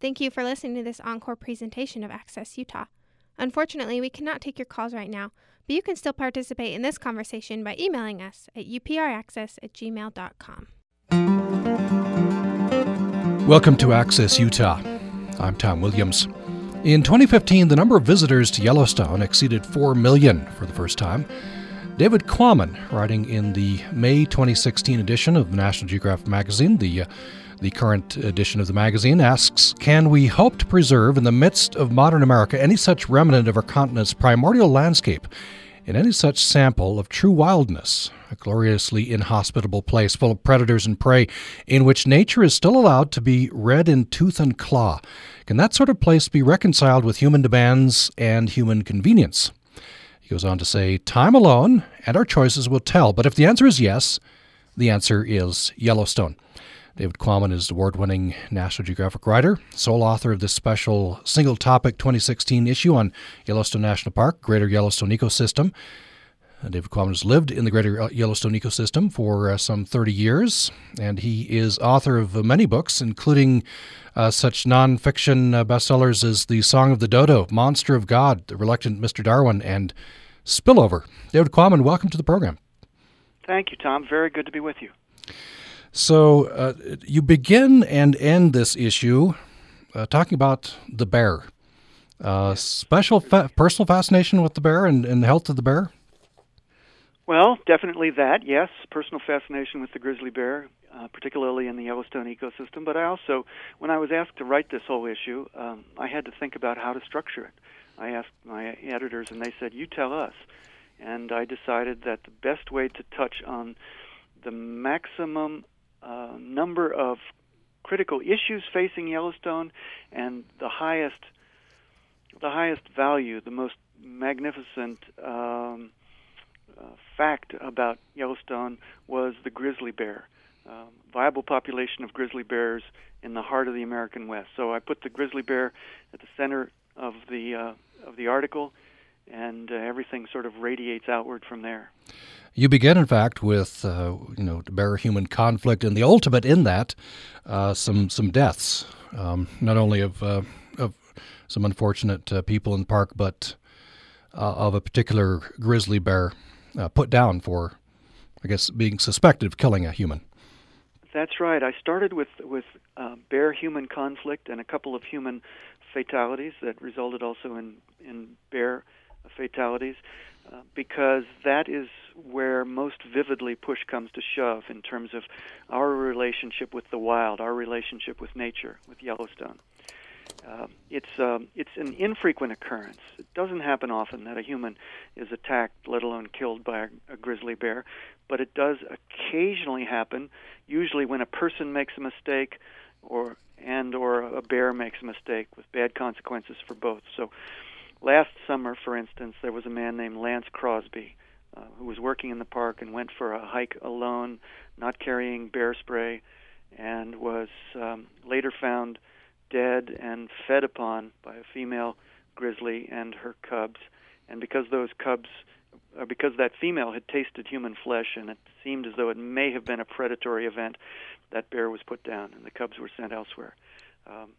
Thank you for listening to this encore presentation of Access Utah. Unfortunately, we cannot take your calls right now, but you can still participate in this conversation by emailing us at upraccess at gmail.com. Welcome to Access Utah. I'm Tom Williams. In 2015, the number of visitors to Yellowstone exceeded 4 million for the first time. David Quammen, writing in the May 2016 edition of National Geographic magazine, the uh, the current edition of the magazine asks Can we hope to preserve in the midst of modern America any such remnant of our continent's primordial landscape, in any such sample of true wildness, a gloriously inhospitable place full of predators and prey, in which nature is still allowed to be red in tooth and claw? Can that sort of place be reconciled with human demands and human convenience? He goes on to say, Time alone and our choices will tell, but if the answer is yes, the answer is Yellowstone. David Quammen is award winning National Geographic writer, sole author of this special single topic 2016 issue on Yellowstone National Park, Greater Yellowstone Ecosystem. Uh, David Quammen has lived in the Greater Yellowstone ecosystem for uh, some 30 years, and he is author of many books, including uh, such nonfiction uh, bestsellers as The Song of the Dodo, Monster of God, The Reluctant Mr. Darwin, and Spillover. David Quammen, welcome to the program. Thank you, Tom. Very good to be with you. So uh, you begin and end this issue uh, talking about the bear. Uh, special fa- personal fascination with the bear and, and the health of the bear? Well, definitely that, yes. Personal fascination with the grizzly bear, uh, particularly in the Yellowstone ecosystem. But I also, when I was asked to write this whole issue, um, I had to think about how to structure it. I asked my editors, and they said, You tell us. And I decided that the best way to touch on the maximum uh, number of critical issues facing Yellowstone and the highest the highest value, the most magnificent um, uh, fact about Yellowstone was the grizzly bear. Um, viable population of grizzly bears in the heart of the American West. So I put the grizzly bear at the center of the uh, of the article, and uh, everything sort of radiates outward from there. You begin, in fact, with uh, you know bear-human conflict, and the ultimate in that, uh, some some deaths, um, not only of uh, of some unfortunate uh, people in the park, but uh, of a particular grizzly bear uh, put down for, I guess, being suspected of killing a human. That's right. I started with with bear-human conflict and a couple of human fatalities that resulted also in in bear fatalities. Uh, because that is where most vividly push comes to shove in terms of our relationship with the wild, our relationship with nature, with Yellowstone. Uh, it's um, it's an infrequent occurrence. It doesn't happen often that a human is attacked, let alone killed by a, a grizzly bear, but it does occasionally happen. Usually, when a person makes a mistake, or and or a bear makes a mistake, with bad consequences for both. So, Last summer, for instance, there was a man named Lance Crosby uh, who was working in the park and went for a hike alone, not carrying bear spray, and was um, later found dead and fed upon by a female grizzly and her cubs. And because those cubs, or because that female had tasted human flesh and it seemed as though it may have been a predatory event, that bear was put down and the cubs were sent elsewhere. Um,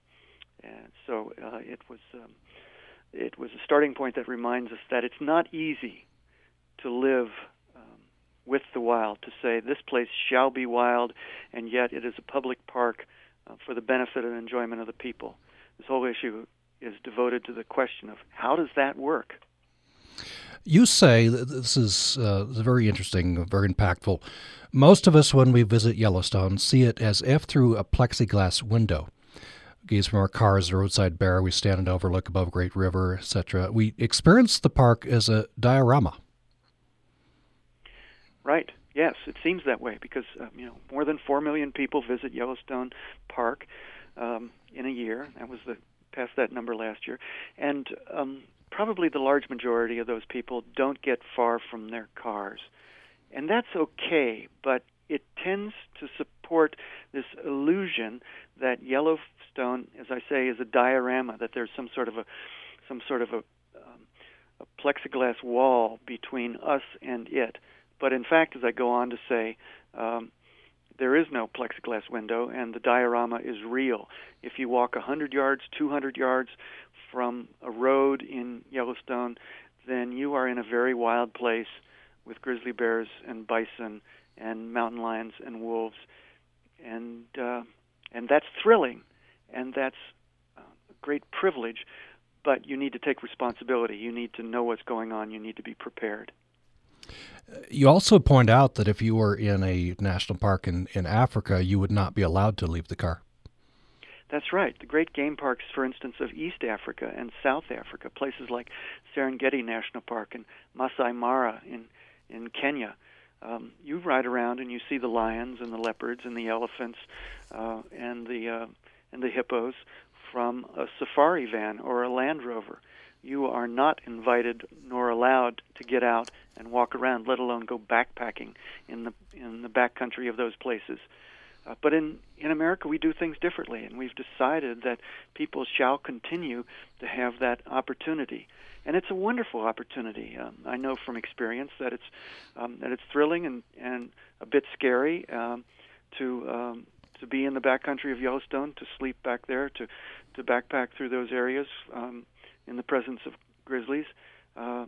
and so uh, it was. Um, it was a starting point that reminds us that it's not easy to live um, with the wild, to say this place shall be wild, and yet it is a public park uh, for the benefit and enjoyment of the people. This whole issue is devoted to the question of how does that work? You say this is uh, very interesting, very impactful. Most of us, when we visit Yellowstone, see it as if through a plexiglass window gaze from our cars, the roadside bear, we stand and overlook above Great River, etc. We experience the park as a diorama. Right. Yes, it seems that way because um, you know more than four million people visit Yellowstone Park um, in a year. That was the past that number last year, and um, probably the large majority of those people don't get far from their cars, and that's okay. But it tends to support this illusion that Yellowstone, as I say, is a diorama. That there's some sort of a some sort of a, um, a plexiglass wall between us and it. But in fact, as I go on to say, um, there is no plexiglass window, and the diorama is real. If you walk 100 yards, 200 yards from a road in Yellowstone, then you are in a very wild place with grizzly bears and bison and mountain lions and wolves, and uh, and that's thrilling, and that's uh, a great privilege. But you need to take responsibility. You need to know what's going on. You need to be prepared. You also point out that if you were in a national park in, in Africa, you would not be allowed to leave the car. That's right. The great game parks, for instance, of East Africa and South Africa, places like Serengeti National Park and Masai Mara in in Kenya, um, you ride around and you see the lions and the leopards and the elephants uh, and the uh, and the hippos from a safari van or a Land Rover. You are not invited nor allowed to get out and walk around, let alone go backpacking in the in the backcountry of those places. Uh, but in in America, we do things differently, and we've decided that people shall continue to have that opportunity, and it's a wonderful opportunity. Um, I know from experience that it's um, that it's thrilling and and a bit scary um, to um, to be in the backcountry of Yellowstone, to sleep back there, to to backpack through those areas um, in the presence of grizzlies. Uh,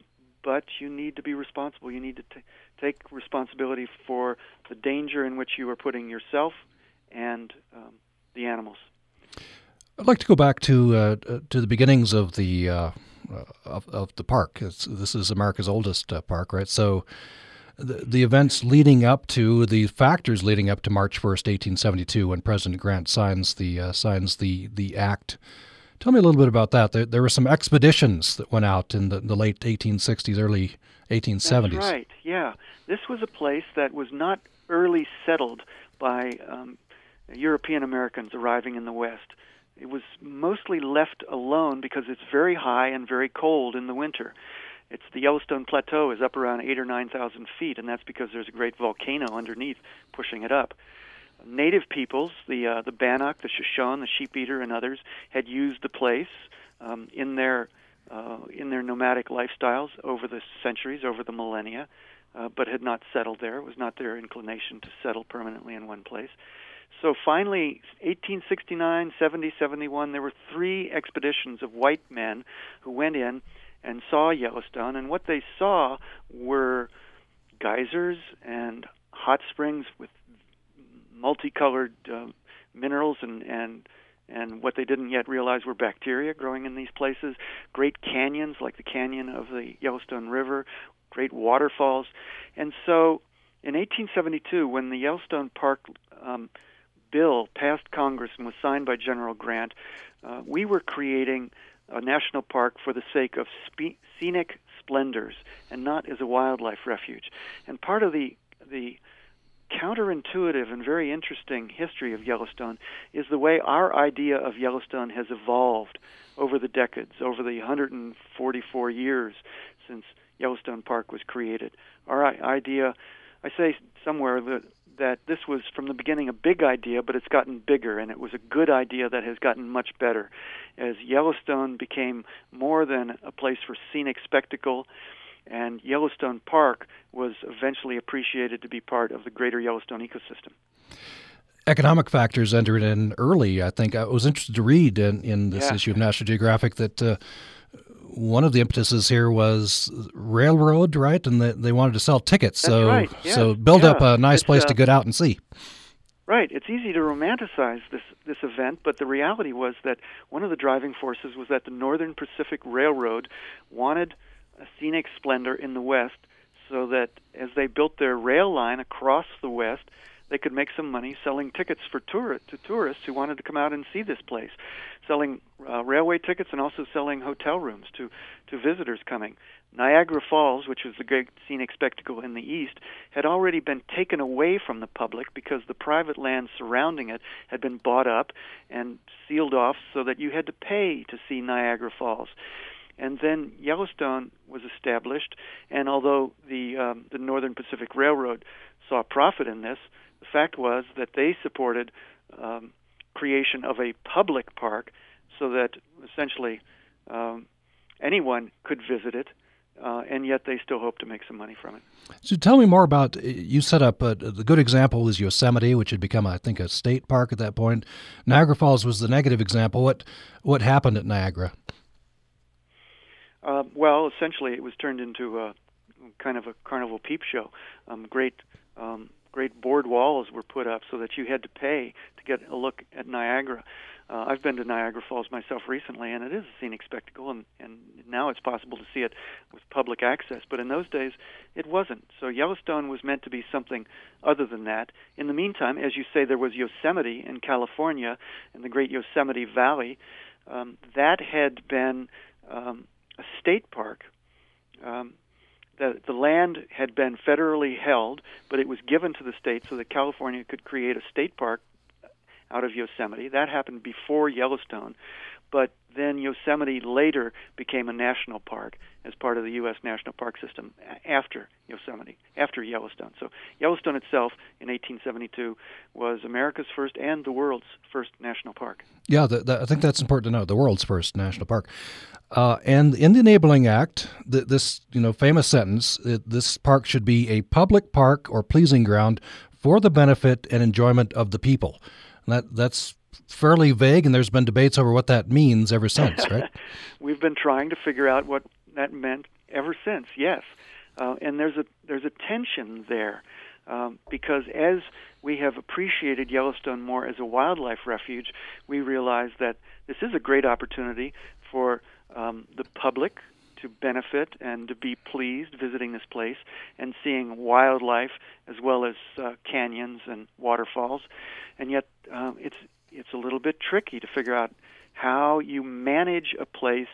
but you need to be responsible. You need to t- take responsibility for the danger in which you are putting yourself and um, the animals. I'd like to go back to uh, uh to the beginnings of the uh, of, of the park. It's, this is America's oldest uh, park, right? So. The, the events leading up to the factors leading up to March 1st, 1872, when President Grant signs the uh, signs the the act Tell me a little bit about that. There, there were some expeditions that went out in the, the late 1860s, early 1870s. That's right. Yeah, this was a place that was not early settled by um, European Americans arriving in the West. It was mostly left alone because it's very high and very cold in the winter. It's the Yellowstone Plateau is up around eight or nine thousand feet, and that's because there's a great volcano underneath pushing it up native peoples, the uh, the Bannock, the Shoshone, the Sheep Eater, and others, had used the place um, in their uh, in their nomadic lifestyles over the centuries, over the millennia, uh, but had not settled there. It was not their inclination to settle permanently in one place. So finally, 1869, 70, 71, there were three expeditions of white men who went in and saw Yellowstone, and what they saw were geysers and hot springs with multicolored uh, minerals and and and what they didn't yet realize were bacteria growing in these places. Great canyons like the canyon of the Yellowstone River, great waterfalls, and so in 1872, when the Yellowstone Park um, bill passed Congress and was signed by General Grant, uh, we were creating a national park for the sake of spe- scenic splendors and not as a wildlife refuge. And part of the the counterintuitive and very interesting history of Yellowstone is the way our idea of Yellowstone has evolved over the decades, over the 144 years since Yellowstone Park was created. Our idea, I say somewhere that that this was from the beginning a big idea, but it's gotten bigger, and it was a good idea that has gotten much better. As Yellowstone became more than a place for scenic spectacle, and Yellowstone Park was eventually appreciated to be part of the greater Yellowstone ecosystem. Economic factors entered in early. I think I was interested to read in, in this yeah. issue of National Geographic that uh, one of the impetuses here was railroad, right? And the, they wanted to sell tickets. That's so, right. yeah. so build yeah. up a nice it's, place uh, to get out and see. Right. It's easy to romanticize this this event, but the reality was that one of the driving forces was that the Northern Pacific Railroad wanted scenic splendor in the West so that as they built their rail line across the West, they could make some money selling tickets for tour- to tourists who wanted to come out and see this place, selling uh, railway tickets and also selling hotel rooms to, to visitors coming. Niagara Falls, which was the great scenic spectacle in the east, had already been taken away from the public because the private land surrounding it had been bought up and sealed off so that you had to pay to see Niagara Falls and then Yellowstone was established. And although the um, the Northern Pacific Railroad saw profit in this, the fact was that they supported um, creation of a public park, so that essentially um, anyone could visit it uh, and yet they still hope to make some money from it. So tell me more about you set up a, the good example is Yosemite, which had become I think a state park at that point. Niagara Falls was the negative example. What what happened at Niagara? Uh, well, essentially, it was turned into a kind of a carnival peep show. Um, great, um, great board walls were put up so that you had to pay to get a look at Niagara. Uh, I've been to Niagara Falls myself recently, and it is a scenic spectacle, and, and now it's possible to see it with public access. But in those days, it wasn't. So Yellowstone was meant to be something other than that. In the meantime, as you say, there was Yosemite in California, and the Great Yosemite Valley. Um, that had been um, a state park. Um, the, the land had been federally held, but it was given to the state so that California could create a state park out of Yosemite. That happened before Yellowstone, but then Yosemite later became a national park as part of the U.S. National Park System after Yosemite, after Yellowstone. So Yellowstone itself in 1872 was America's first and the world's first national park. Yeah, the, the, I think that's important to know. The world's first national park. Uh, and in the Enabling Act, the, this you know famous sentence: "This park should be a public park or pleasing ground for the benefit and enjoyment of the people." That that's fairly vague, and there's been debates over what that means ever since, right? We've been trying to figure out what that meant ever since. Yes, uh, and there's a there's a tension there um, because as we have appreciated Yellowstone more as a wildlife refuge, we realize that this is a great opportunity for um, the public to benefit and to be pleased visiting this place and seeing wildlife as well as uh, canyons and waterfalls. And yet, um, it's it's a little bit tricky to figure out how you manage a place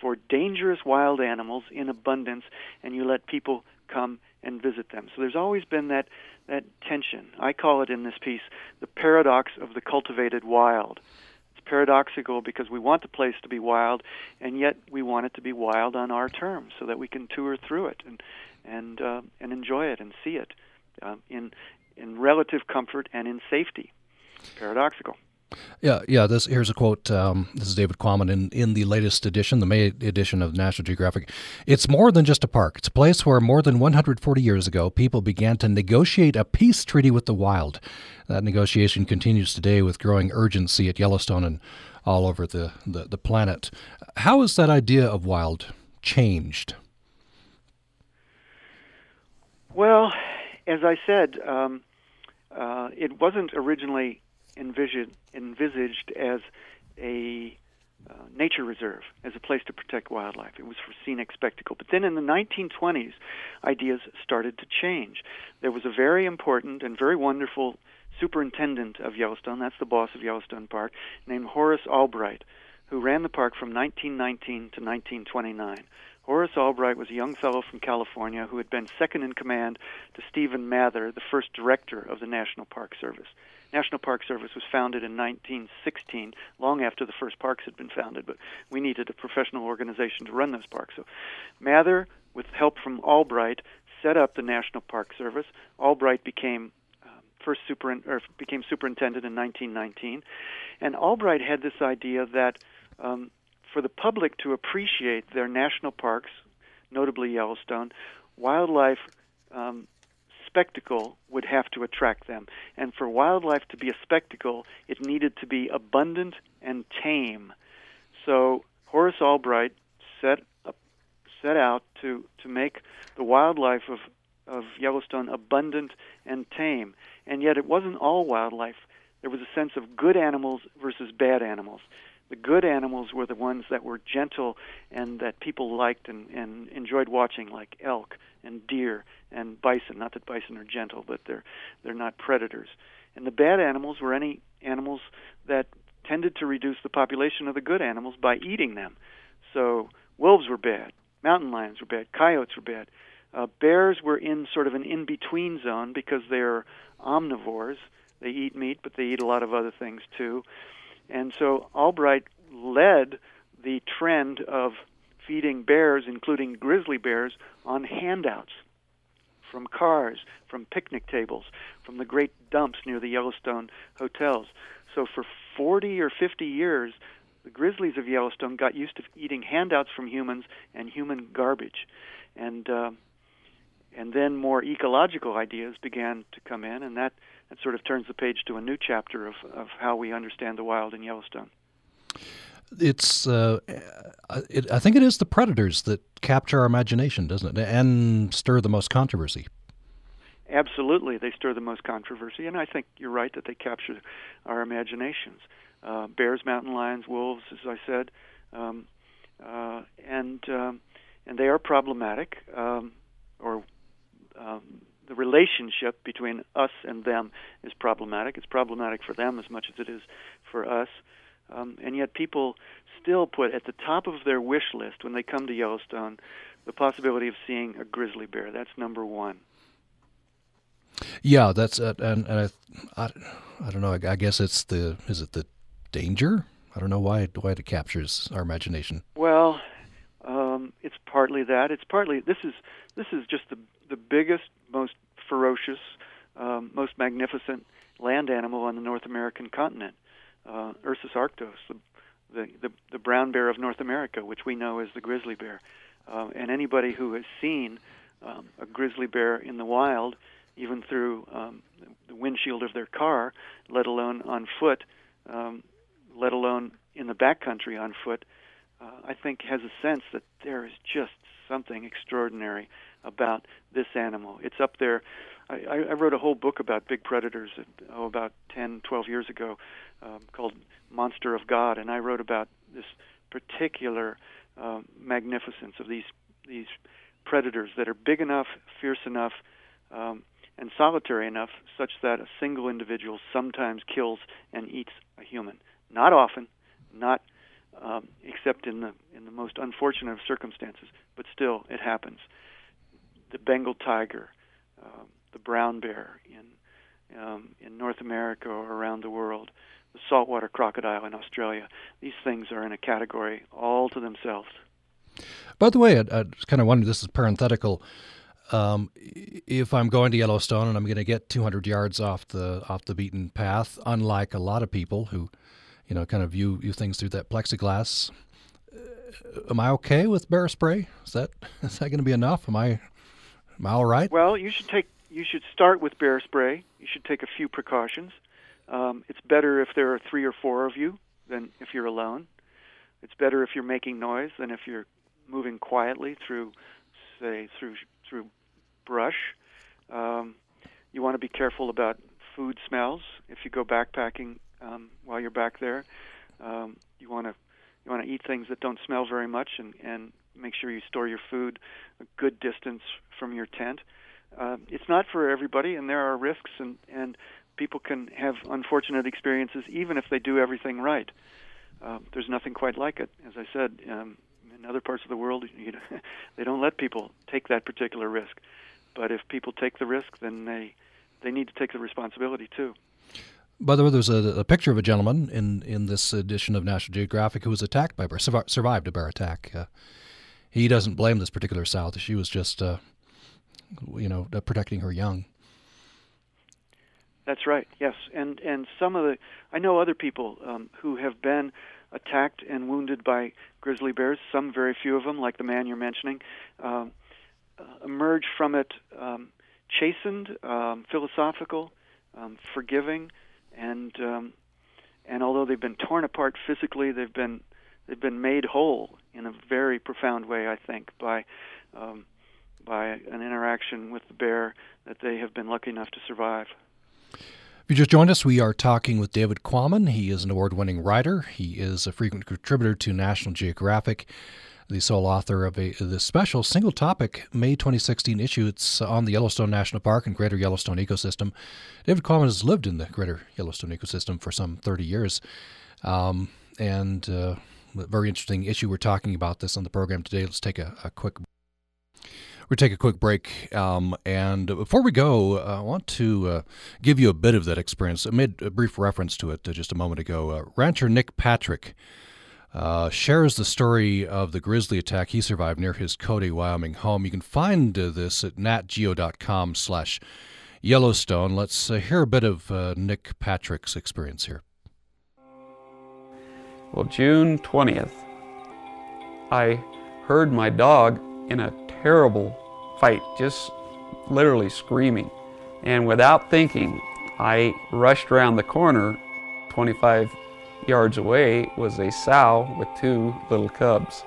for dangerous wild animals in abundance and you let people come and visit them. So there's always been that that tension. I call it in this piece the paradox of the cultivated wild. It's paradoxical because we want the place to be wild and yet we want it to be wild on our terms so that we can tour through it and and uh, and enjoy it and see it uh, in in relative comfort and in safety. Paradoxical. Yeah, yeah. This here's a quote. Um, this is David Quammen in in the latest edition, the May edition of National Geographic. It's more than just a park. It's a place where more than 140 years ago, people began to negotiate a peace treaty with the wild. That negotiation continues today with growing urgency at Yellowstone and all over the the, the planet. How has that idea of wild changed? Well, as I said, um, uh, it wasn't originally envisioned, envisaged as a uh, nature reserve, as a place to protect wildlife. It was for scenic spectacle. But then in the 1920s, ideas started to change. There was a very important and very wonderful superintendent of Yellowstone, that's the boss of Yellowstone Park, named Horace Albright, who ran the park from 1919 to 1929. Horace Albright was a young fellow from California who had been second in command to Stephen Mather, the first director of the National Park Service. National Park Service was founded in 1916, long after the first parks had been founded, but we needed a professional organization to run those parks. So Mather, with help from Albright, set up the National Park Service. Albright became um, first super or became superintendent in 1919, and Albright had this idea that um, for the public to appreciate their national parks, notably Yellowstone, wildlife um, spectacle would have to attract them. And for wildlife to be a spectacle, it needed to be abundant and tame. So Horace Albright set up, set out to, to make the wildlife of, of Yellowstone abundant and tame. And yet it wasn't all wildlife. There was a sense of good animals versus bad animals. The good animals were the ones that were gentle and that people liked and, and enjoyed watching, like elk and deer and bison. Not that bison are gentle, but they're they're not predators. And the bad animals were any animals that tended to reduce the population of the good animals by eating them. So wolves were bad, mountain lions were bad, coyotes were bad. Uh, bears were in sort of an in-between zone because they're omnivores. They eat meat, but they eat a lot of other things too. And so Albright led the trend of feeding bears, including grizzly bears, on handouts from cars, from picnic tables, from the great dumps near the Yellowstone hotels. So for 40 or 50 years, the grizzlies of Yellowstone got used to eating handouts from humans and human garbage, and uh, and then more ecological ideas began to come in, and that that sort of turns the page to a new chapter of of how we understand the wild in Yellowstone. It's, uh, it, I think it is the predators that capture our imagination, doesn't it, and stir the most controversy. Absolutely, they stir the most controversy, and I think you're right that they capture our imaginations. Uh, bears, mountain lions, wolves, as I said, um, uh, and um, and they are problematic, um, or um, the relationship between us and them is problematic. It's problematic for them as much as it is for us. Um, and yet, people still put at the top of their wish list when they come to Yellowstone the possibility of seeing a grizzly bear. That's number one. Yeah, that's uh, and, and I, I, I don't know. I, I guess it's the is it the danger? I don't know why why it captures our imagination. Well, um, it's partly that. It's partly this is this is just the the biggest, most ferocious, um, most magnificent land animal on the North American continent, uh, Ursus arctos, the, the, the the brown bear of North America, which we know as the grizzly bear. Uh, and anybody who has seen um, a grizzly bear in the wild even through um, the windshield of their car, let alone on foot, um, let alone in the backcountry on foot, uh, I think has a sense that there is just something extraordinary about this animal. It's up there. I, I wrote a whole book about big predators oh, about 10, 12 years ago um, called Monster of God, and I wrote about this particular uh, magnificence of these these predators that are big enough, fierce enough, um, and solitary enough such that a single individual sometimes kills and eats a human. Not often, not um, except in the in the most unfortunate of circumstances, but still it happens. The Bengal tiger, uh, the brown bear in um, in North America or around the world, the saltwater crocodile in Australia. These things are in a category all to themselves. By the way, I, I kind of wondered. This is parenthetical um, if I'm going to Yellowstone and I'm going to get 200 yards off the off the beaten path, unlike a lot of people who, you know, kind of view view things through that plexiglass, uh, am I okay with bear spray? Is that is that going to be enough? Am I all right? Well, you should take you should start with bear spray. You should take a few precautions. Um, it's better if there are three or four of you than if you're alone. It's better if you're making noise than if you're moving quietly through, say, through through brush. Um, you want to be careful about food smells if you go backpacking um, while you're back there. Um, you want to you want to eat things that don't smell very much and, and make sure you store your food a good distance from your tent. Uh, it's not for everybody, and there are risks, and, and people can have unfortunate experiences even if they do everything right. Uh, there's nothing quite like it. As I said, um, in other parts of the world, you know, they don't let people take that particular risk. But if people take the risk, then they they need to take the responsibility too. By the way, there's a, a, picture of a gentleman in, in this edition of National Geographic who was attacked by bear, survived a bear attack. Uh, he doesn't blame this particular sow. She was just, uh, you know, uh, protecting her young. That's right. Yes, and and some of the I know other people um, who have been attacked and wounded by grizzly bears. Some, very few of them, like the man you're mentioning, um, uh, emerge from it um, chastened, um, philosophical, um, forgiving, and um, and although they've been torn apart physically, they've been they've been made whole in a very profound way, I think, by um, by an interaction with the bear that they have been lucky enough to survive. If you just joined us, we are talking with David Quammen. He is an award winning writer. He is a frequent contributor to National Geographic, the sole author of a the special single topic May 2016 issue. It's on the Yellowstone National Park and Greater Yellowstone ecosystem. David Quammen has lived in the Greater Yellowstone ecosystem for some 30 years. Um, and uh, very interesting issue. We're talking about this on the program today. Let's take a, a quick we take a quick break. Um, and before we go, uh, I want to uh, give you a bit of that experience. I made a brief reference to it uh, just a moment ago. Uh, rancher Nick Patrick uh, shares the story of the grizzly attack he survived near his Cody, Wyoming home. You can find uh, this at natgeo.com slash Yellowstone. Let's hear a bit of Nick Patrick's experience here. Well, June 20th, I heard my dog in a terrible fight, just literally screaming. And without thinking, I rushed around the corner. 25 yards away was a sow with two little cubs.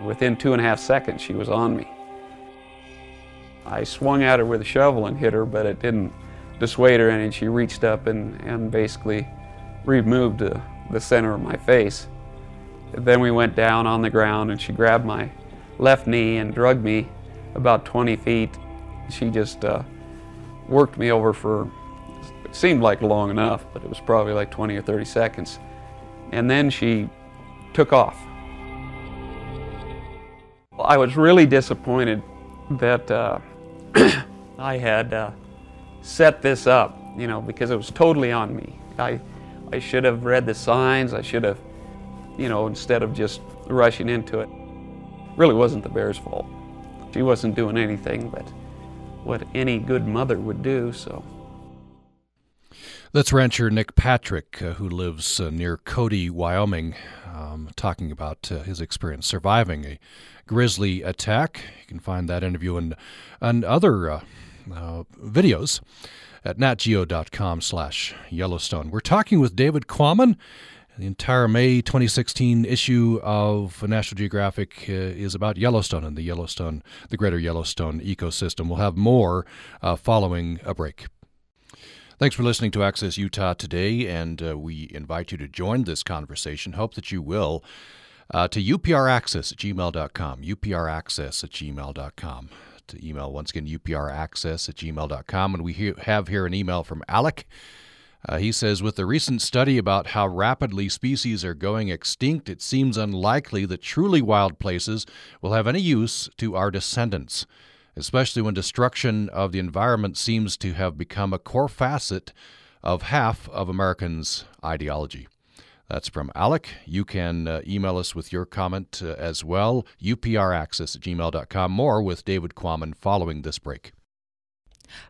Within two and a half seconds, she was on me. I swung at her with a shovel and hit her, but it didn't dissuade her and she reached up and, and basically removed the, the center of my face. Then we went down on the ground, and she grabbed my left knee and drugged me about 20 feet. She just uh, worked me over for, it seemed like long enough, but it was probably like 20 or 30 seconds. And then she took off. I was really disappointed that uh, I had uh, set this up, you know, because it was totally on me. I, I should have read the signs. I should have, you know, instead of just rushing into it. Really wasn't the bear's fault. She wasn't doing anything but what any good mother would do, so. That's rancher Nick Patrick, uh, who lives uh, near Cody, Wyoming, um, talking about uh, his experience surviving a grizzly attack. You can find that interview and, and other uh, uh, videos at natgeo.com slash Yellowstone. We're talking with David Quammen. The entire May 2016 issue of National Geographic uh, is about Yellowstone and the Yellowstone, the greater Yellowstone ecosystem. We'll have more uh, following a break. Thanks for listening to Access Utah today, and uh, we invite you to join this conversation. Hope that you will. Uh, to upraccess at gmail.com, upraccess at gmail.com. To email, once again, upraccess at gmail.com. And we he- have here an email from Alec. Uh, he says, with the recent study about how rapidly species are going extinct, it seems unlikely that truly wild places will have any use to our descendants especially when destruction of the environment seems to have become a core facet of half of Americans' ideology. That's from Alec. You can uh, email us with your comment uh, as well, upraccess at gmail.com. More with David Quammen following this break.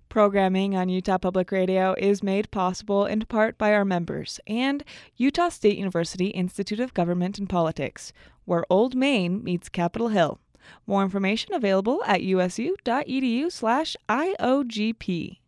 Programming on Utah Public Radio is made possible in part by our members and Utah State University Institute of Government and Politics, where Old Main meets Capitol Hill. More information available at usu.edu slash IOGP.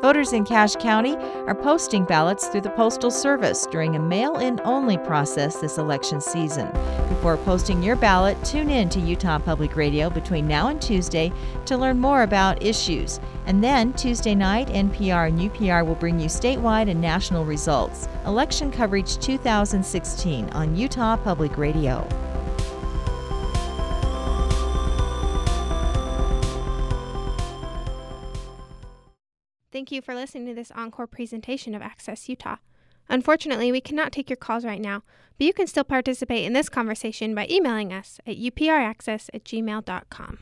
Voters in Cache County are posting ballots through the Postal Service during a mail in only process this election season. Before posting your ballot, tune in to Utah Public Radio between now and Tuesday to learn more about issues. And then Tuesday night, NPR and UPR will bring you statewide and national results. Election coverage 2016 on Utah Public Radio. Thank you for listening to this encore presentation of Access Utah. Unfortunately, we cannot take your calls right now, but you can still participate in this conversation by emailing us at upraccess at gmail.com.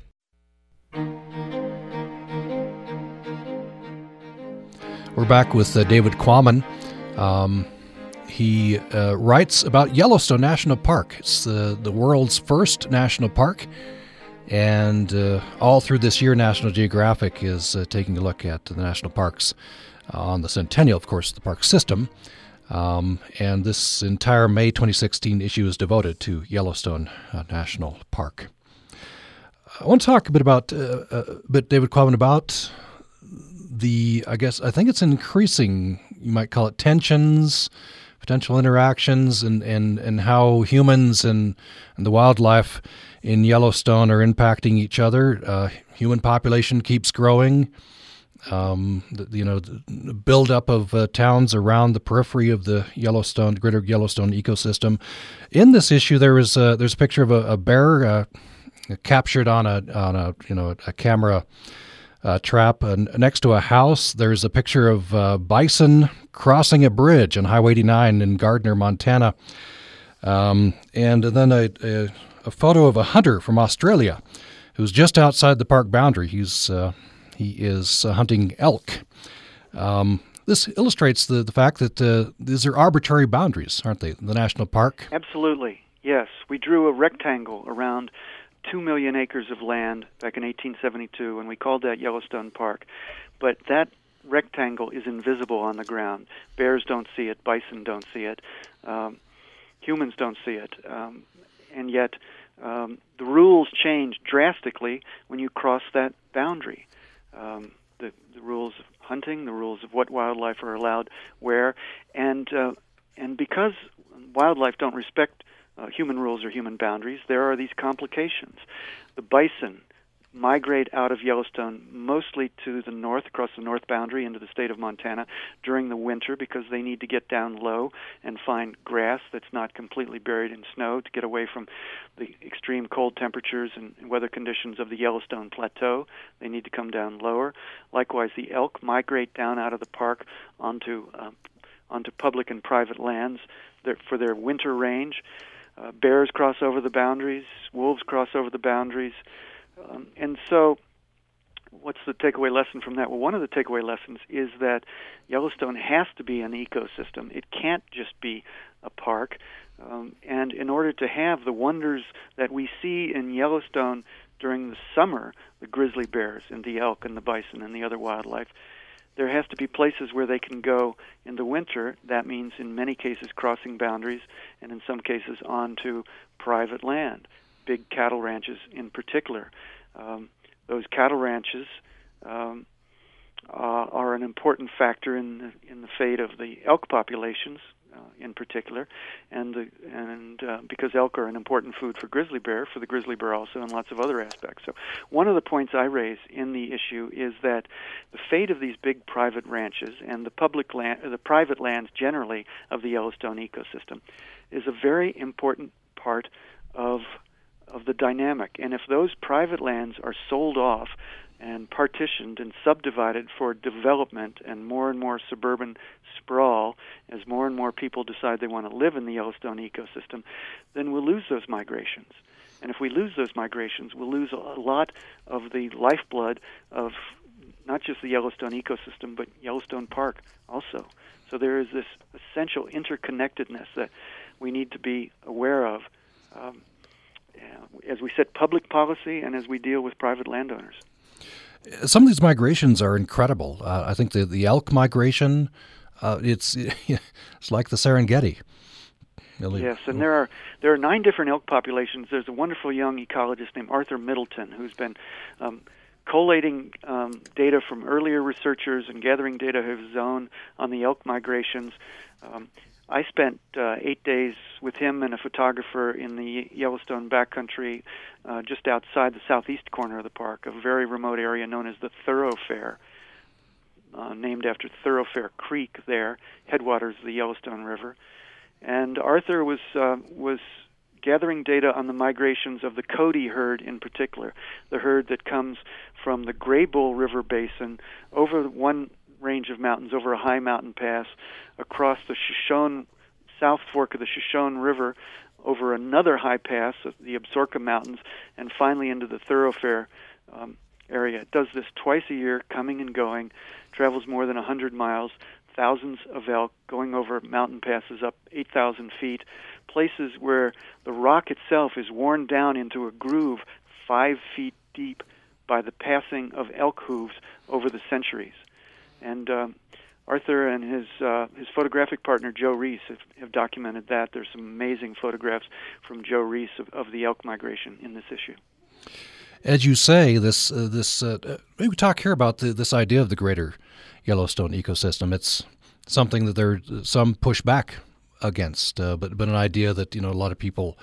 We're back with uh, David Quammen. Um, he uh, writes about Yellowstone National Park. It's the, the world's first national park. And uh, all through this year, National Geographic is uh, taking a look at the national parks uh, on the centennial, of course, the park system. Um, and this entire May 2016 issue is devoted to Yellowstone uh, National Park. I want to talk a bit about, uh, a bit, David Quammen, about the, I guess, I think it's increasing, you might call it tensions, potential interactions, and, and, and how humans and, and the wildlife in Yellowstone are impacting each other. Uh, human population keeps growing. Um, the, you know, the buildup of uh, towns around the periphery of the Yellowstone, greater Yellowstone ecosystem. In this issue, there is a, there's a picture of a, a bear uh, captured on a on a you know a camera uh, trap next to a house. There's a picture of uh, bison crossing a bridge on Highway 89 in Gardiner, Montana. Um, and then a, a, a photo of a hunter from Australia who's just outside the park boundary. He's uh, he is uh, hunting elk. Um, this illustrates the, the fact that uh, these are arbitrary boundaries, aren't they? The national park. Absolutely, yes. We drew a rectangle around two million acres of land back in 1872, and we called that Yellowstone Park. But that rectangle is invisible on the ground. Bears don't see it, bison don't see it, um, humans don't see it, um, and yet um, the rules change drastically when you cross that boundary. Um, the, the rules of hunting, the rules of what wildlife are allowed where, and uh, and because wildlife don't respect uh, human rules or human boundaries, there are these complications. The bison migrate out of Yellowstone mostly to the north, across the north boundary into the state of Montana during the winter because they need to get down low and find grass that's not completely buried in snow to get away from the extreme cold temperatures and weather conditions of the Yellowstone Plateau. They need to come down lower. Likewise, the elk migrate down out of the park onto uh, onto public and private lands for their winter range. Uh, bears cross over the boundaries. Wolves cross over the boundaries. Um, and so, what's the takeaway lesson from that? Well, one of the takeaway lessons is that Yellowstone has to be an ecosystem. It can't just be a park. Um, and in order to have the wonders that we see in Yellowstone during the summer, the grizzly bears and the elk and the bison and the other wildlife, there has to be places where they can go in the winter. That means, in many cases, crossing boundaries, and in some cases, onto private land big cattle ranches in particular. Um, those cattle ranches um, uh, are an important factor in the, in the fate of the elk populations uh, in particular, and the, and uh, because elk are an important food for grizzly bear, for the grizzly bear also, and lots of other aspects. So, one of the points I raise in the issue is that the fate of these big private ranches and the public land, the private lands generally of the Yellowstone ecosystem, is a very important part of of the dynamic. And if those private lands are sold off and partitioned and subdivided for development and more and more suburban sprawl as more and more people decide they want to live in the Yellowstone ecosystem, then we'll lose those migrations. And if we lose those migrations, we'll lose a lot of the lifeblood of not just the Yellowstone ecosystem, but Yellowstone Park also. So there is this essential interconnectedness that we need to be aware of. As we set public policy and as we deal with private landowners. Some of these migrations are incredible. Uh, I think the the elk migration, uh, it's it's like the Serengeti. Really? Yes, and there are there are nine different elk populations. There's a wonderful young ecologist named Arthur Middleton who's been um, collating um, data from earlier researchers and gathering data of his own on the elk migrations. Um, I spent uh, eight days with him and a photographer in the Yellowstone backcountry, uh, just outside the southeast corner of the park, a very remote area known as the Thoroughfare, uh, named after Thoroughfare Creek there, headwaters of the Yellowstone River. And Arthur was uh, was gathering data on the migrations of the Cody herd in particular, the herd that comes from the Greybull River basin over one range of mountains over a high mountain pass, across the Shoshone South Fork of the Shoshone River, over another high pass, the Absaroka Mountains, and finally into the thoroughfare um, area. It does this twice a year, coming and going, travels more than 100 miles, thousands of elk going over mountain passes up 8,000 feet, places where the rock itself is worn down into a groove five feet deep by the passing of elk hooves over the centuries. And um, Arthur and his uh, his photographic partner Joe Riis have, have, documented that. There's some amazing photographs from Joe Riis of, of the elk migration in this issue. As you say, this uh, this uh, we talk here about the, this idea of the greater Yellowstone ecosystem. It's something that there some push back against, uh, but but an idea that you know a lot of people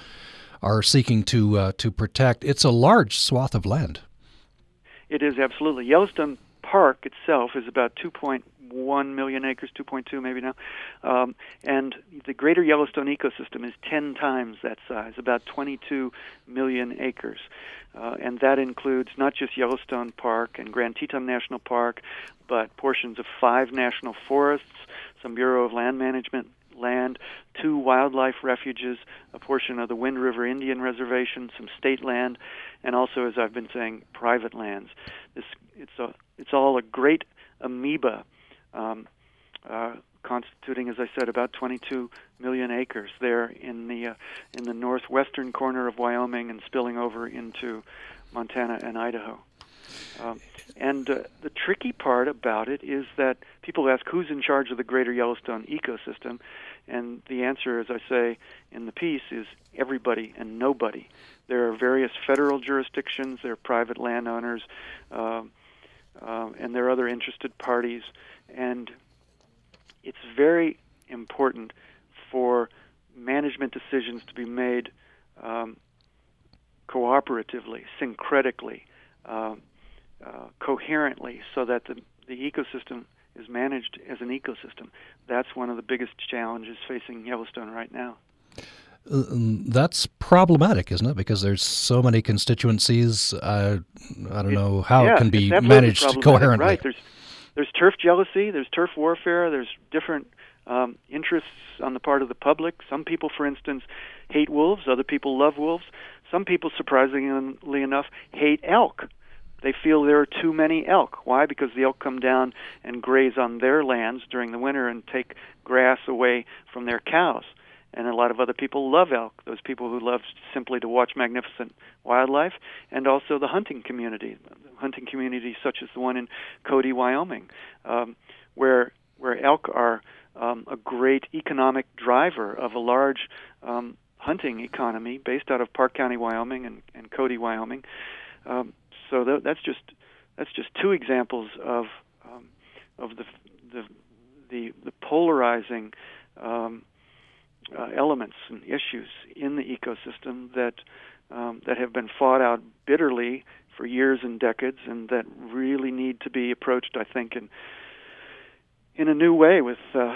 are seeking to uh, to protect. It's a large swath of land. It is absolutely Yellowstone park itself is about 2.1 million acres, 2.2 maybe now, um, and the greater Yellowstone ecosystem is 10 times that size, about 22 million acres. Uh, and that includes not just Yellowstone Park and Grand Teton National Park, but portions of five national forests, some Bureau of Land Management land, two wildlife refuges, a portion of the Wind River Indian Reservation, some state land, and also, as I've been saying, private lands. This it's a it's all a great amoeba, um, uh, constituting, as I said, about 22 million acres there in the uh, in the northwestern corner of Wyoming and spilling over into Montana and Idaho. Um, and uh, the tricky part about it is that people ask who's in charge of the greater Yellowstone ecosystem, and the answer, as I say in the piece, is everybody and nobody. There are various federal jurisdictions, there are private landowners, uh, uh, and there are other interested parties, and it's very important for management decisions to be made um, cooperatively, syncretically, uh, uh, coherently, so that the, the ecosystem is managed as an ecosystem. That's one of the biggest challenges facing Yellowstone right now. Uh, that's problematic, isn't it? Because there's so many constituencies. Uh, I don't it, know how yeah, it can be managed coherently. Right. There's there's turf jealousy. There's turf warfare. There's different um, interests on the part of the public. Some people, for instance, hate wolves. Other people love wolves. Some people, surprisingly enough, hate elk. They feel there are too many elk. Why? Because the elk come down and graze on their lands during the winter and take grass away from their cows. And a lot of other people love elk, those people who love simply to watch magnificent wildlife, and also the hunting community, hunting communities such as the one in Cody, Wyoming, um, where where elk are um, a great economic driver of a large um, hunting economy based out of Park County, Wyoming, and, and Cody, Wyoming. Um, so th- that's just that's just two examples of um, of the the the, the polarizing um, uh, elements and issues in the ecosystem that um, that have been fought out bitterly for years and decades, and that really need to be approached, I think, in in a new way with uh,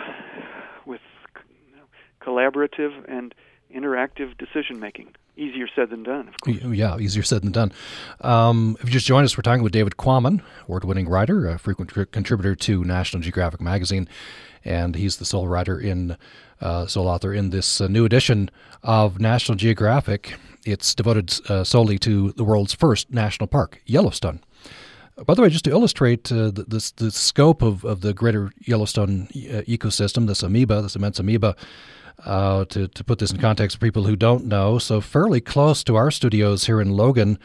with collaborative and interactive decision making. Easier said than done, of course. Yeah, easier said than done. Um, if you just joined us, we're talking with David Quammen, award winning writer, a frequent contributor to National Geographic magazine, and he's the sole writer in, uh, sole author in this uh, new edition of National Geographic. It's devoted uh, solely to the world's first national park, Yellowstone. By the way, just to illustrate uh, the, the, the, scope of, of the greater Yellowstone uh, ecosystem, this amoeba, this immense amoeba, uh, to, to put this in context for people who don't know, so fairly close to our studios here in Logan,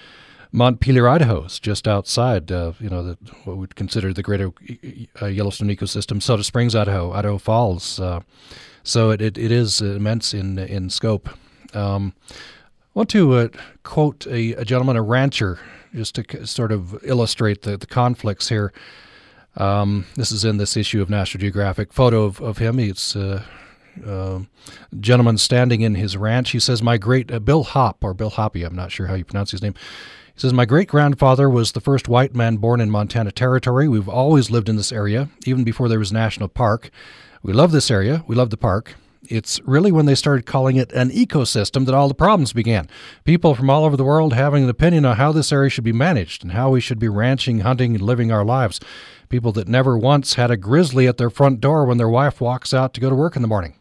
Montpelier, Idaho, is just outside, uh, you know, the, what we'd consider the greater uh, Yellowstone ecosystem. Soda Springs, Idaho, Idaho Falls. Uh, so it, it, it is immense in in scope. Um, I want to uh, quote a, a, gentleman, a rancher, just to sort of illustrate the, the conflicts here. Um, this is in this issue of National Geographic. Photo of, of him. It's uh, uh, gentleman standing in his ranch. He says, My great uh, Bill Hop, or Bill Hoppe, I'm not sure how you pronounce his name. He says, My great grandfather was the first white man born in Montana Territory. We've always lived in this area, even before there was national park. We love this area. We love the park. It's really when they started calling it an ecosystem that all the problems began. People from all over the world having an opinion on how this area should be managed and how we should be ranching, hunting, and living our lives. People that never once had a grizzly at their front door when their wife walks out to go to work in the morning.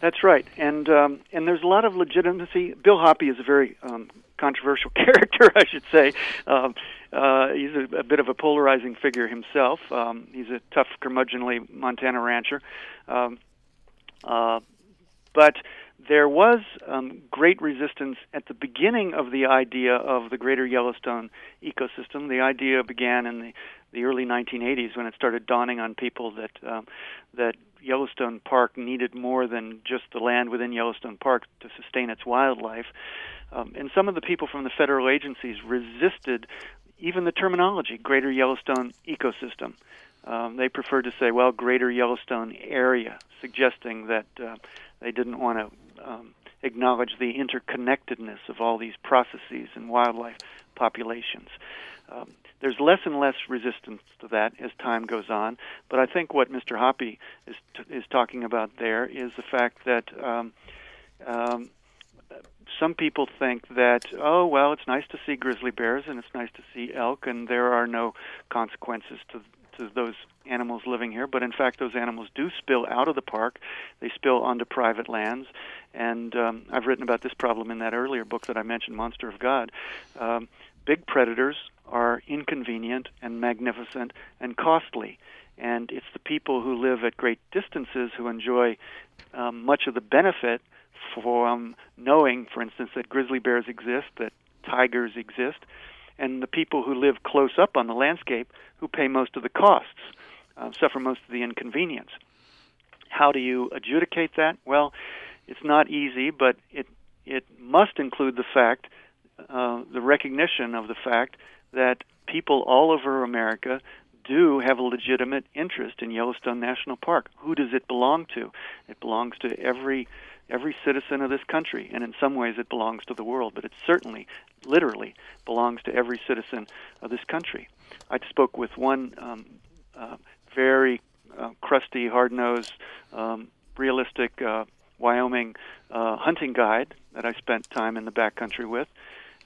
That's right, and um, and there's a lot of legitimacy. Bill Hoppe is a very um, controversial character, I should say. Um, uh, he's a, a bit of a polarizing figure himself. Um, he's a tough, curmudgeonly Montana rancher, um, uh, but there was um, great resistance at the beginning of the idea of the greater Yellowstone ecosystem. The idea began in the, the early 1980s when it started dawning on people that um, that Yellowstone Park needed more than just the land within Yellowstone Park to sustain its wildlife. Um, and some of the people from the federal agencies resisted even the terminology Greater Yellowstone Ecosystem. Um, they preferred to say, well, Greater Yellowstone Area, suggesting that uh, they didn't want to um, acknowledge the interconnectedness of all these processes and wildlife populations. Um, there's less and less resistance to that as time goes on. But I think what Mr. Hoppe is t- is talking about there is the fact that um, um, some people think that oh well, it's nice to see grizzly bears and it's nice to see elk, and there are no consequences to to those animals living here, but in fact, those animals do spill out of the park. They spill onto private lands, and um, I've written about this problem in that earlier book that I mentioned, Monster of God. Um, big predators are inconvenient and magnificent and costly. And it's the people who live at great distances who enjoy um, much of the benefit from knowing, for instance, that grizzly bears exist, that tigers exist, and the people who live close up on the landscape who pay most of the costs, uh, suffer most of the inconvenience. How do you adjudicate that? Well, it's not easy, but it it must include the fact, uh, the recognition of the fact that people all over America do have a legitimate interest in Yellowstone National Park. Who does it belong to? It belongs to every every citizen of this country, and in some ways it belongs to the world, but it certainly, literally, belongs to every citizen of this country. I spoke with one um, uh, very uh, crusty, hard-nosed, um, realistic uh, Wyoming uh, hunting guide that I spent time in the backcountry with,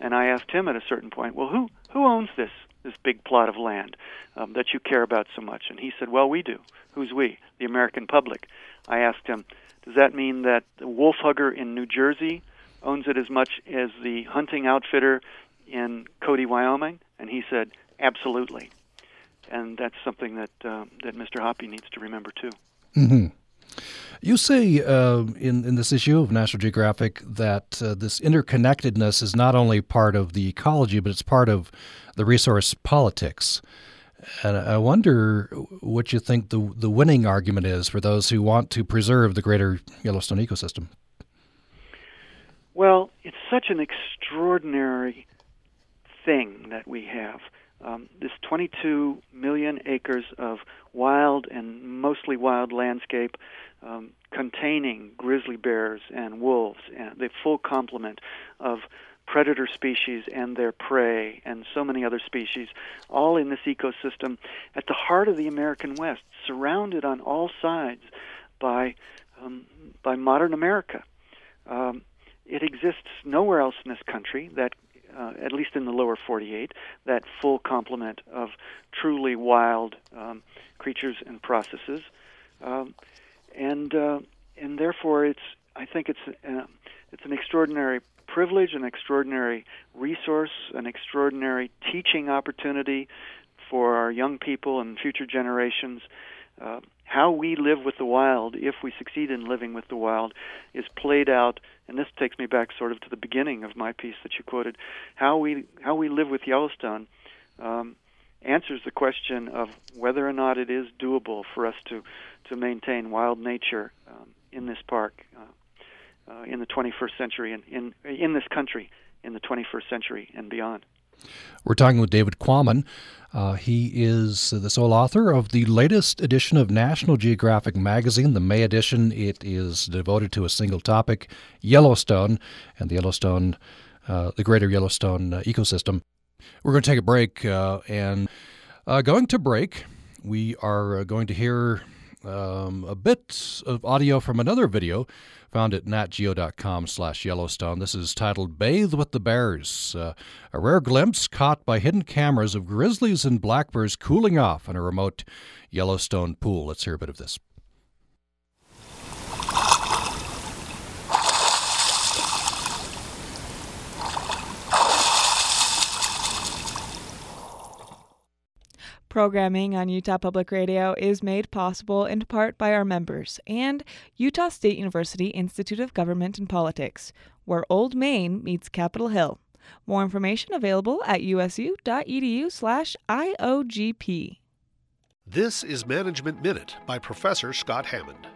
and I asked him at a certain point, "Well, who who owns this this big plot of land um, that you care about so much?" And he said, "Well, we do. Who's we? The American public." I asked him, "Does that mean that the wolf hugger in New Jersey owns it as much as the hunting outfitter in Cody, Wyoming?" And he said, "Absolutely." And that's something that uh, that Mr. Hoppe needs to remember too. Mm-hmm. You say uh, in in this issue of National Geographic that uh, this interconnectedness is not only part of the ecology, but it's part of the resource politics. And I wonder what you think the the winning argument is for those who want to preserve the greater Yellowstone ecosystem. Well, it's such an extraordinary thing that we have. Um, this 22 million acres of wild and mostly wild landscape um, containing grizzly bears and wolves, and the full complement of predator species and their prey, and so many other species, all in this ecosystem at the heart of the American West, surrounded on all sides by um, by modern America. Um, it exists nowhere else in this country that uh, at least in the lower 48, that full complement of truly wild um, creatures and processes, um, and uh, and therefore it's I think it's uh, it's an extraordinary privilege, an extraordinary resource, an extraordinary teaching opportunity for our young people and future generations. Uh, how we live with the wild, if we succeed in living with the wild, is played out, and this takes me back sort of to the beginning of my piece that you quoted. How we how we live with Yellowstone um, answers the question of whether or not it is doable for us to to maintain wild nature um, in this park uh, uh, in the 21st century and in in this country in the 21st century and beyond. We're talking with David Quammen. Uh, he is the sole author of the latest edition of National Geographic magazine, the May edition. It is devoted to a single topic, Yellowstone, and the Yellowstone, uh, the greater Yellowstone uh, ecosystem. We're going to take a break, uh, and uh, going to break, we are uh, going to hear um, a bit of audio from another video found at natgeo.com slash Yellowstone. This is titled Bathe with the Bears, uh, a rare glimpse caught by hidden cameras of grizzlies and black bears cooling off in a remote Yellowstone pool. Let's hear a bit of this. Programming on Utah Public Radio is made possible in part by our members and Utah State University Institute of Government and Politics, where Old Main meets Capitol Hill. More information available at usu.edu/iogp. This is Management Minute by Professor Scott Hammond.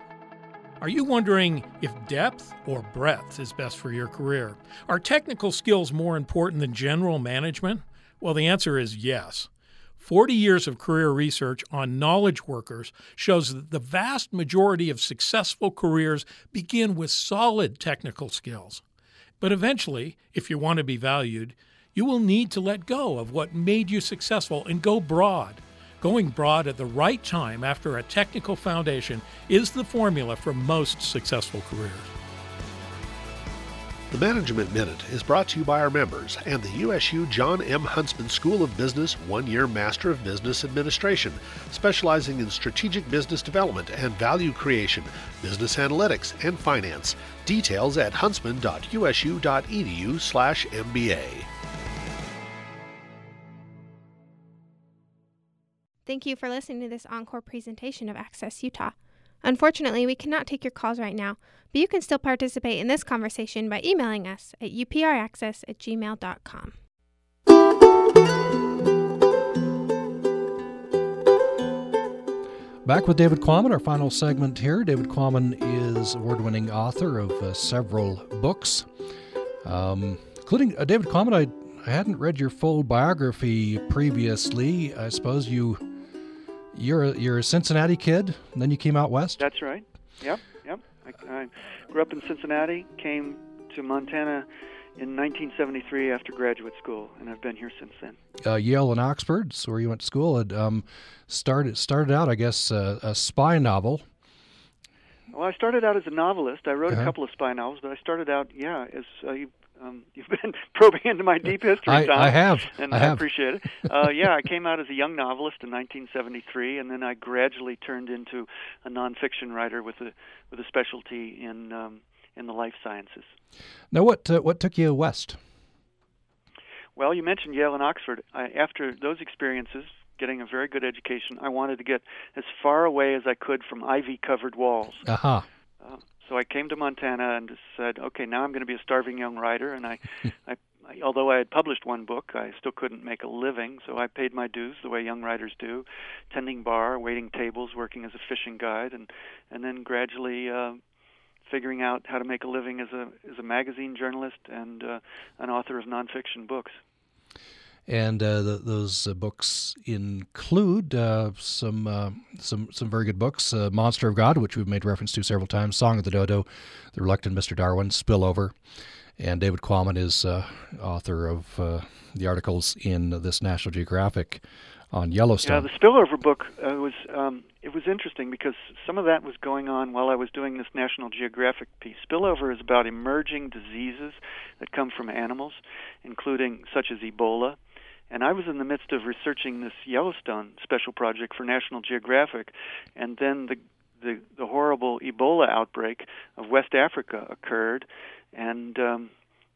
Are you wondering if depth or breadth is best for your career? Are technical skills more important than general management? Well, the answer is yes. 40 years of career research on knowledge workers shows that the vast majority of successful careers begin with solid technical skills. But eventually, if you want to be valued, you will need to let go of what made you successful and go broad. Going broad at the right time after a technical foundation is the formula for most successful careers. The Management Minute is brought to you by our members and the USU John M. Huntsman School of Business one year Master of Business Administration, specializing in strategic business development and value creation, business analytics, and finance. Details at huntsman.usu.edu/slash MBA. Thank you for listening to this encore presentation of Access Utah. Unfortunately, we cannot take your calls right now, but you can still participate in this conversation by emailing us at upraccess at gmail.com. Back with David Quammen, our final segment here. David Quammen is award winning author of uh, several books, um, including uh, David Quammen. I, I hadn't read your full biography previously. I suppose you you're a, you're a Cincinnati kid, and then you came out west. That's right. Yep, yep. I, I grew up in Cincinnati, came to Montana in 1973 after graduate school, and I've been here since then. Uh, Yale and Oxford, so where you went to school, and um, started started out, I guess, uh, a spy novel. Well, I started out as a novelist. I wrote Uh-huh. a couple of spy novels, but I started out, yeah, as uh, you, um, you've been probing into my deep history, I, Tom. I have. and I have. appreciate it. Uh, yeah, I came out as a young novelist in 1973, and then I gradually turned into a nonfiction writer with a with a specialty in um, in the life sciences. Now, what uh, what took you west? Well, you mentioned Yale and Oxford. I, after those experiences, getting a very good education, I wanted to get as far away as I could from ivy-covered walls. Aha. Uh, so I came to Montana and said, "Okay, now I'm going to be a starving young writer." And I, I, I, although I had published one book, I still couldn't make a living. So I paid my dues the way young writers do, tending bar, waiting tables, working as a fishing guide, and and then gradually. Uh, Figuring out how to make a living as a as a magazine journalist and uh, an author of nonfiction books. And uh, the, those uh, books include uh, some uh, some some very good books: uh, "Monster of God," which we've made reference to several times; "Song of the Dodo," "The Reluctant Mr. Darwin," "Spillover," and David Quammen is uh, author of the articles in this National Geographic on Yellowstone. Yeah, the spillover book was um, it was interesting because some of that was going on while I was doing this National Geographic piece. Spillover is about emerging diseases that come from animals, including such as Ebola. And I was in the midst of researching this Yellowstone special project for National Geographic, and then the the, the horrible Ebola outbreak of West Africa occurred, and um,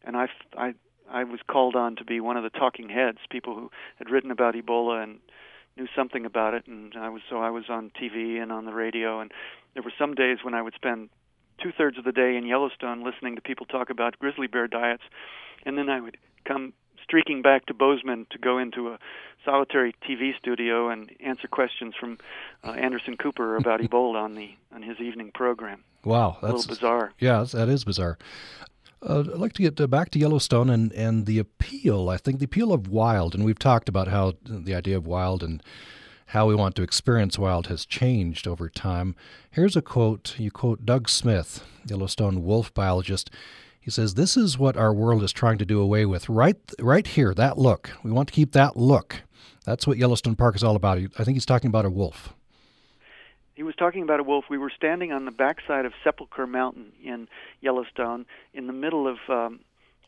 and I, I I was called on to be one of the talking heads, people who had written about Ebola and knew something about it, and I was so I was on TV and on the radio, and there were some days when I would spend two thirds of the day in Yellowstone listening to people talk about grizzly bear diets, and then I would come streaking back to Bozeman to go into a solitary TV studio and answer questions from uh, Anderson Cooper about Ebola on the on his evening program. wow, that's A little bizarre. Yeah, that's- bizarre. Uh, I'd like to get uh, back to Yellowstone and, and the appeal. I think the appeal of wild, and we've talked about how the idea of wild and how we want to experience wild has changed over time. Here's a quote. You quote Doug Smith, Yellowstone wolf biologist. He says, "This is what our world is trying to do away with. Right, right here, that look. We want to keep that look. That's what Yellowstone Park is all about. I think he's talking about a wolf. He was talking about a wolf. We were standing on the backside of Sepulchre Mountain in Yellowstone in the middle of, um,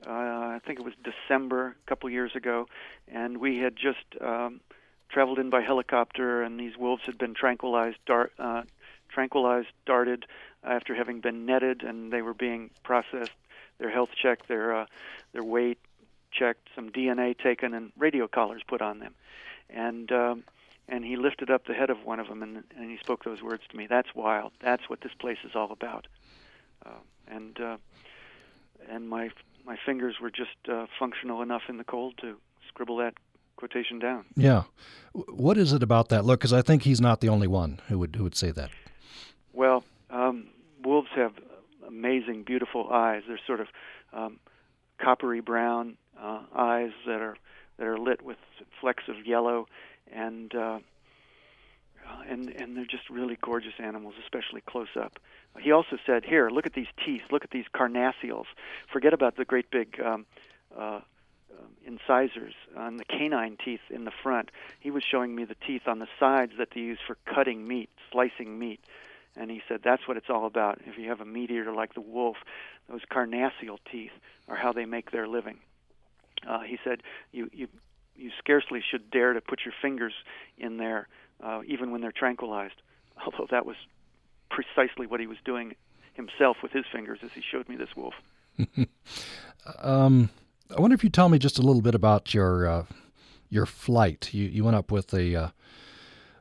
uh, I think it was December a couple years ago, and we had just um, traveled in by helicopter, and these wolves had been tranquilized, uh, tranquilized, darted after having been netted, and they were being processed, their health checked, their uh, their weight checked, some DNA taken, and radio collars put on them, and um, and he lifted up the head of one of them and, and he spoke those words to me. That's wild. That's what this place is all about. Uh, and uh, and my my fingers were just uh, functional enough in the cold to scribble that quotation down. Yeah. What is it about that look? Because I think he's not the only one who would who would say that. Well, um, wolves have amazing, beautiful eyes. They're sort of um, coppery brown uh, eyes that are that are lit with flecks of yellow, and uh, and and they're just really gorgeous animals, especially close up. He also said, "Here, look at these teeth. Look at these carnassials. Forget about the great big." Um, uh, um, incisors on the canine teeth in the front. He was showing me the teeth on the sides that they use for cutting meat, slicing meat. And he said that's what it's all about. If you have a meat eater like the wolf, those carnassial teeth are how they make their living. Uh, he said you you you scarcely should dare to put your fingers in there, uh, even when they're tranquilized. Although that was precisely what he was doing himself with his fingers as he showed me this wolf. Um, I wonder if you tell me just a little bit about your uh, your flight. You you went up with a uh,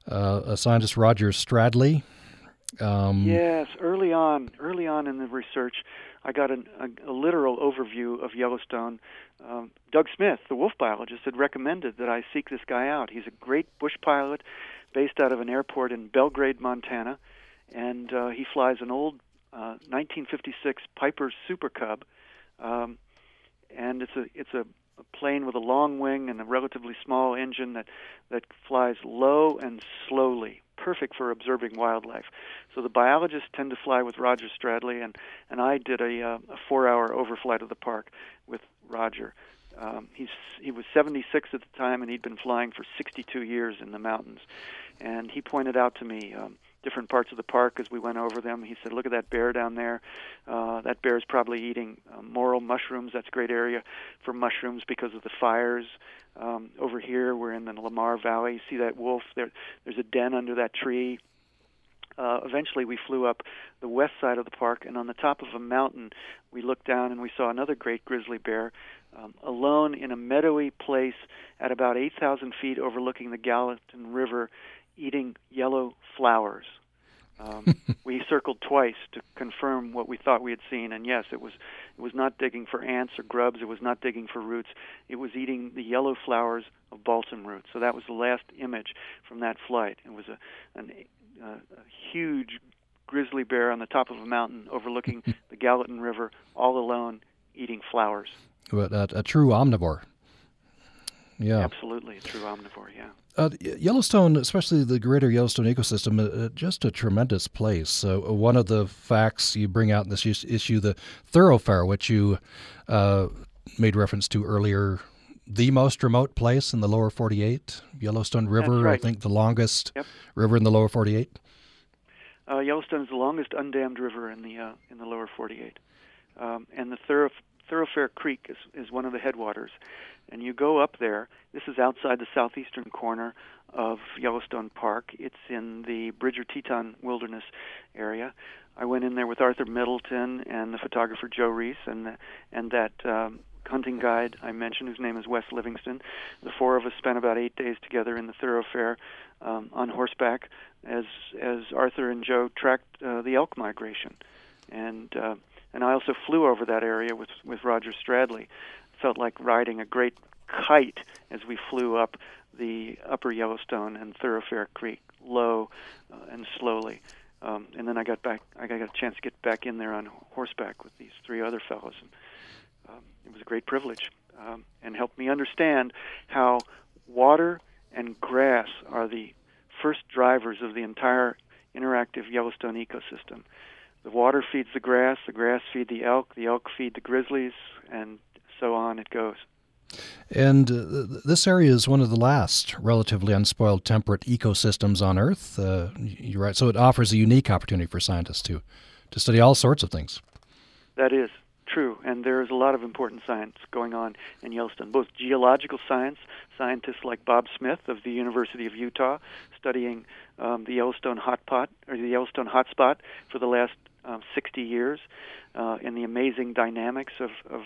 uh, a scientist, Roger Stradley. Um, Yes, early on, early on in the research, I got an, a, a literal overview of Yellowstone. Um, Doug Smith, the wolf biologist, had recommended that I seek this guy out. He's a great bush pilot based out of an airport in Belgrade, Montana, and uh, he flies an old uh, 1956 Piper Super Cub, um, and it's a it's a, a plane with a long wing and a relatively small engine that that flies low and slowly, perfect for observing wildlife. So the biologists tend to fly with Roger Stradley, and and I did a, uh, a four-hour overflight of the park with Roger. Um, he's he was 76 at the time, and he'd been flying for 62 years in the mountains. And he pointed out to me um, different parts of the park as we went over them. He said, "Look at that bear down there. Uh, that bear is probably eating uh, morel mushrooms. That's a great area for mushrooms because of the fires. Um, over here, we're in the Lamar Valley. You see that wolf? There, there's a den under that tree." Uh, eventually, we flew up the west side of the park, and on the top of a mountain, we looked down and we saw another great grizzly bear um, alone in a meadowy place at about 8,000 feet overlooking the Gallatin River, eating yellow flowers. Um, we circled twice to confirm what we thought we had seen, and yes, it was it was not digging for ants or grubs. It was not digging for roots. It was eating the yellow flowers of balsam root. So that was the last image from that flight. It was a an, uh, a huge grizzly bear on the top of a mountain overlooking the Gallatin River, all alone, eating flowers. But a, a true omnivore. Yeah. Absolutely, a true omnivore, yeah. Uh, Yellowstone, especially the greater Yellowstone ecosystem, uh, uh just a tremendous place. So, uh, one of the facts you bring out in this issue, the thoroughfare, which you uh, made reference to earlier, the most remote place in the lower 48, Yellowstone River, right. I think the longest yep. river in the lower 48. Uh, Yellowstone is the longest undammed river in the in the lower 48, um, and the thorough, Thoroughfare Creek is, is one of the headwaters. And you go up there. This is outside the southeastern corner of Yellowstone Park. It's in the Bridger Teton Wilderness area. I went in there with Arthur Middleton and the photographer Joe Riis and and that um, hunting guide I mentioned, whose name is Wes Livingston. The four of us spent about eight days together in the thoroughfare um, on horseback as as Arthur and Joe tracked uh, the elk migration. And uh, and I also flew over that area with with Roger Stradley. It felt like riding a great kite as we flew up the Upper Yellowstone and Thoroughfare Creek, low uh, and slowly. Um, and then I got back. I got a chance to get back in there on horseback with these three other fellows, and um, it was a great privilege, um, and helped me understand how water and grass are the first drivers of the entire interactive Yellowstone ecosystem the water feeds the grass, the grass feed the elk, the elk feed the grizzlies, and so on it goes. And uh, this area is one of the last relatively unspoiled temperate ecosystems on Earth. Uh, you're right. So it offers a unique opportunity for scientists to, to study all sorts of things. That is true. And there's a lot of important science going on in Yellowstone, both geological science, scientists like Bob Smith of the University of Utah studying um, the Yellowstone hot pot or the Yellowstone hotspot for the last um, 60 years uh, in the amazing dynamics of, of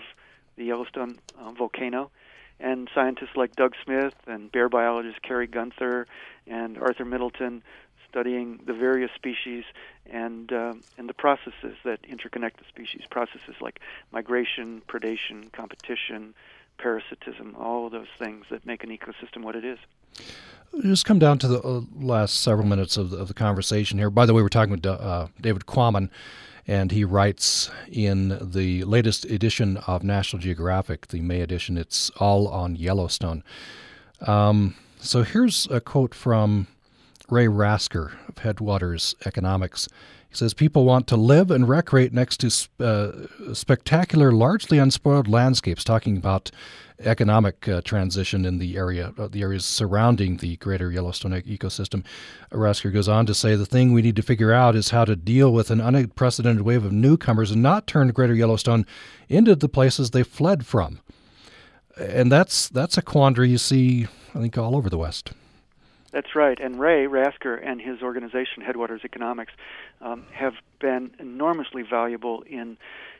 the Yellowstone uh, volcano. And scientists like Doug Smith and bear biologist Kerry Gunther and Arthur Middleton studying the various species and uh, and the processes that interconnect the species, processes like migration, predation, competition, parasitism, all of those things that make an ecosystem what it is. Just come down to the uh, last several minutes of the, of the, conversation here. By the way, we're talking with uh, David Quammen, and he writes in the latest edition of National Geographic, the May edition. It's all on Yellowstone. Um, so here's a quote from Ray Rasker of Headwaters Economics. He says people want to live and recreate next to uh, spectacular, largely unspoiled landscapes, talking about economic uh, transition in the area, uh, the areas surrounding the greater Yellowstone ecosystem. Rasker goes on to say the thing we need to figure out is how to deal with an unprecedented wave of newcomers and not turn greater Yellowstone into the places they fled from. And that's that's a quandary you see, I think, all over the West. That's right. And Ray Rasker and his organization, Headwaters Economics, um, have been enormously valuable in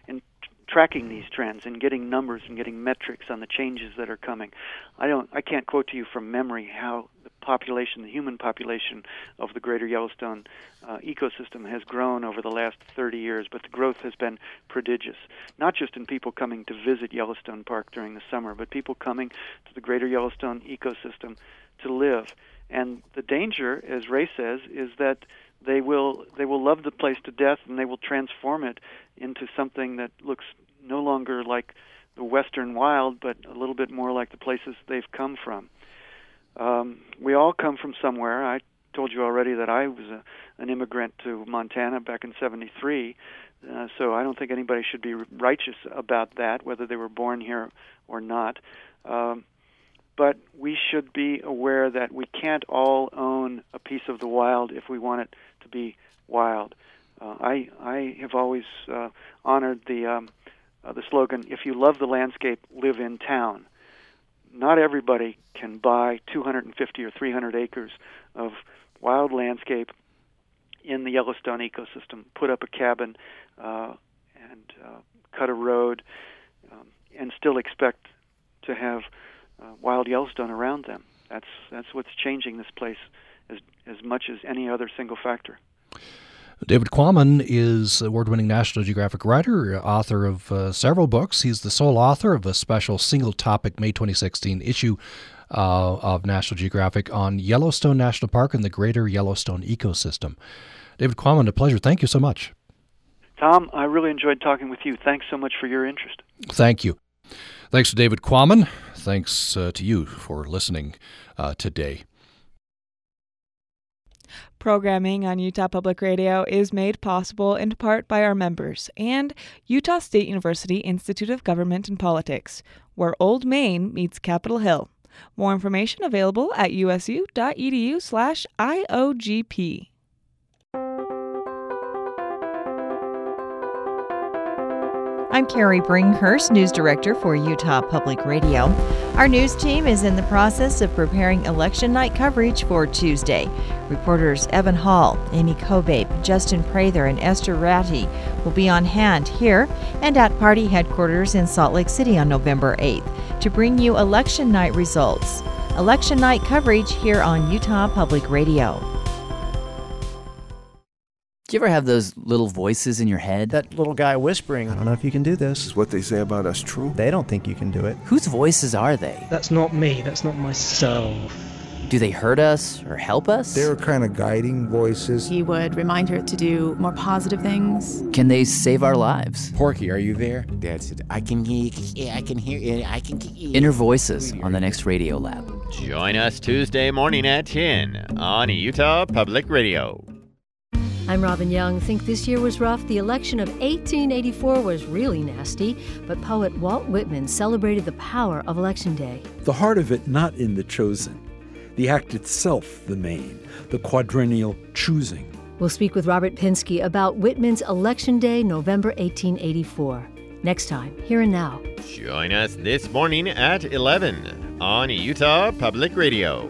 in tracking these trends and getting numbers and getting metrics on the changes that are coming. I don't I can't quote to you from memory how the population, the human population of the greater Yellowstone uh, ecosystem has grown over the last 30 years, but the growth has been prodigious. Not just in people coming to visit Yellowstone Park during the summer, but people coming to the greater Yellowstone ecosystem to live And the danger, as Ray says, is that they will they will love the place to death and they will transform it into something that looks no longer like the western wild, but a little bit more like the places they've come from. Um, we all come from somewhere. I told you already that I was a, an immigrant to Montana back in '73, uh, so I don't think anybody should be righteous about that, whether they were born here or not. Um, but we should be aware that we can't all own a piece of the wild if we want it to be wild. Uh, I I have always uh, honored the um, uh, the slogan, if you love the landscape, live in town. Not everybody can buy 250 or 300 acres of wild landscape in the Yellowstone ecosystem, put up a cabin, uh, and uh, cut a road, um, and still expect to have uh, wild Yellowstone around them. That's that's what's changing this place as as much as any other single factor. David Quammen is award winning National Geographic writer, author of uh, several books. He's the sole author of a special single topic May 2016 issue uh, of National Geographic on Yellowstone National Park and the greater Yellowstone ecosystem. David Quammen, a pleasure. Thank you so much. Tom, I really enjoyed talking with you. Thanks so much for your interest. Thank you. Thanks to David Quammen. Thanks uh, to you for listening uh, today. Programming on Utah Public Radio is made possible in part by our members and Utah State University Institute of Government and Politics, where Old Main meets Capitol Hill. More information available at usu.edu/iogp. I'm Carrie Bringhurst, News Director for Utah Public Radio. Our news team is in the process of preparing election night coverage for Tuesday. Reporters Evan Hall, Amy Kobabe, Justin Prather, and Esther Ratty will be on hand here and at party headquarters in Salt Lake City on November 8th to bring you election night results. Election night coverage here on Utah Public Radio. Do you ever have those little voices in your head? That little guy whispering, I don't know if you can do this. Is what they say about us true? They don't think you can do it. Whose voices are they? That's not me. That's not myself. Do they hurt us or help us? They're kind of guiding voices. He would remind her to do more positive things. Can they save our lives? Porky, are you there? Dad said, I can hear, I can hear, I can hear. Inner Voices on the next Radio Lab. Join us Tuesday morning at 10 on Utah Public Radio. I'm Robin Young. Think this year was rough? The election of 1884 was really nasty, but poet Walt Whitman celebrated the power of Election Day. The heart of it not in the chosen, the act itself the main, the quadrennial choosing. We'll speak with Robert Pinsky about Whitman's Election Day, November 1884. Next time, here and now. Join us this morning at 11 on Utah Public Radio.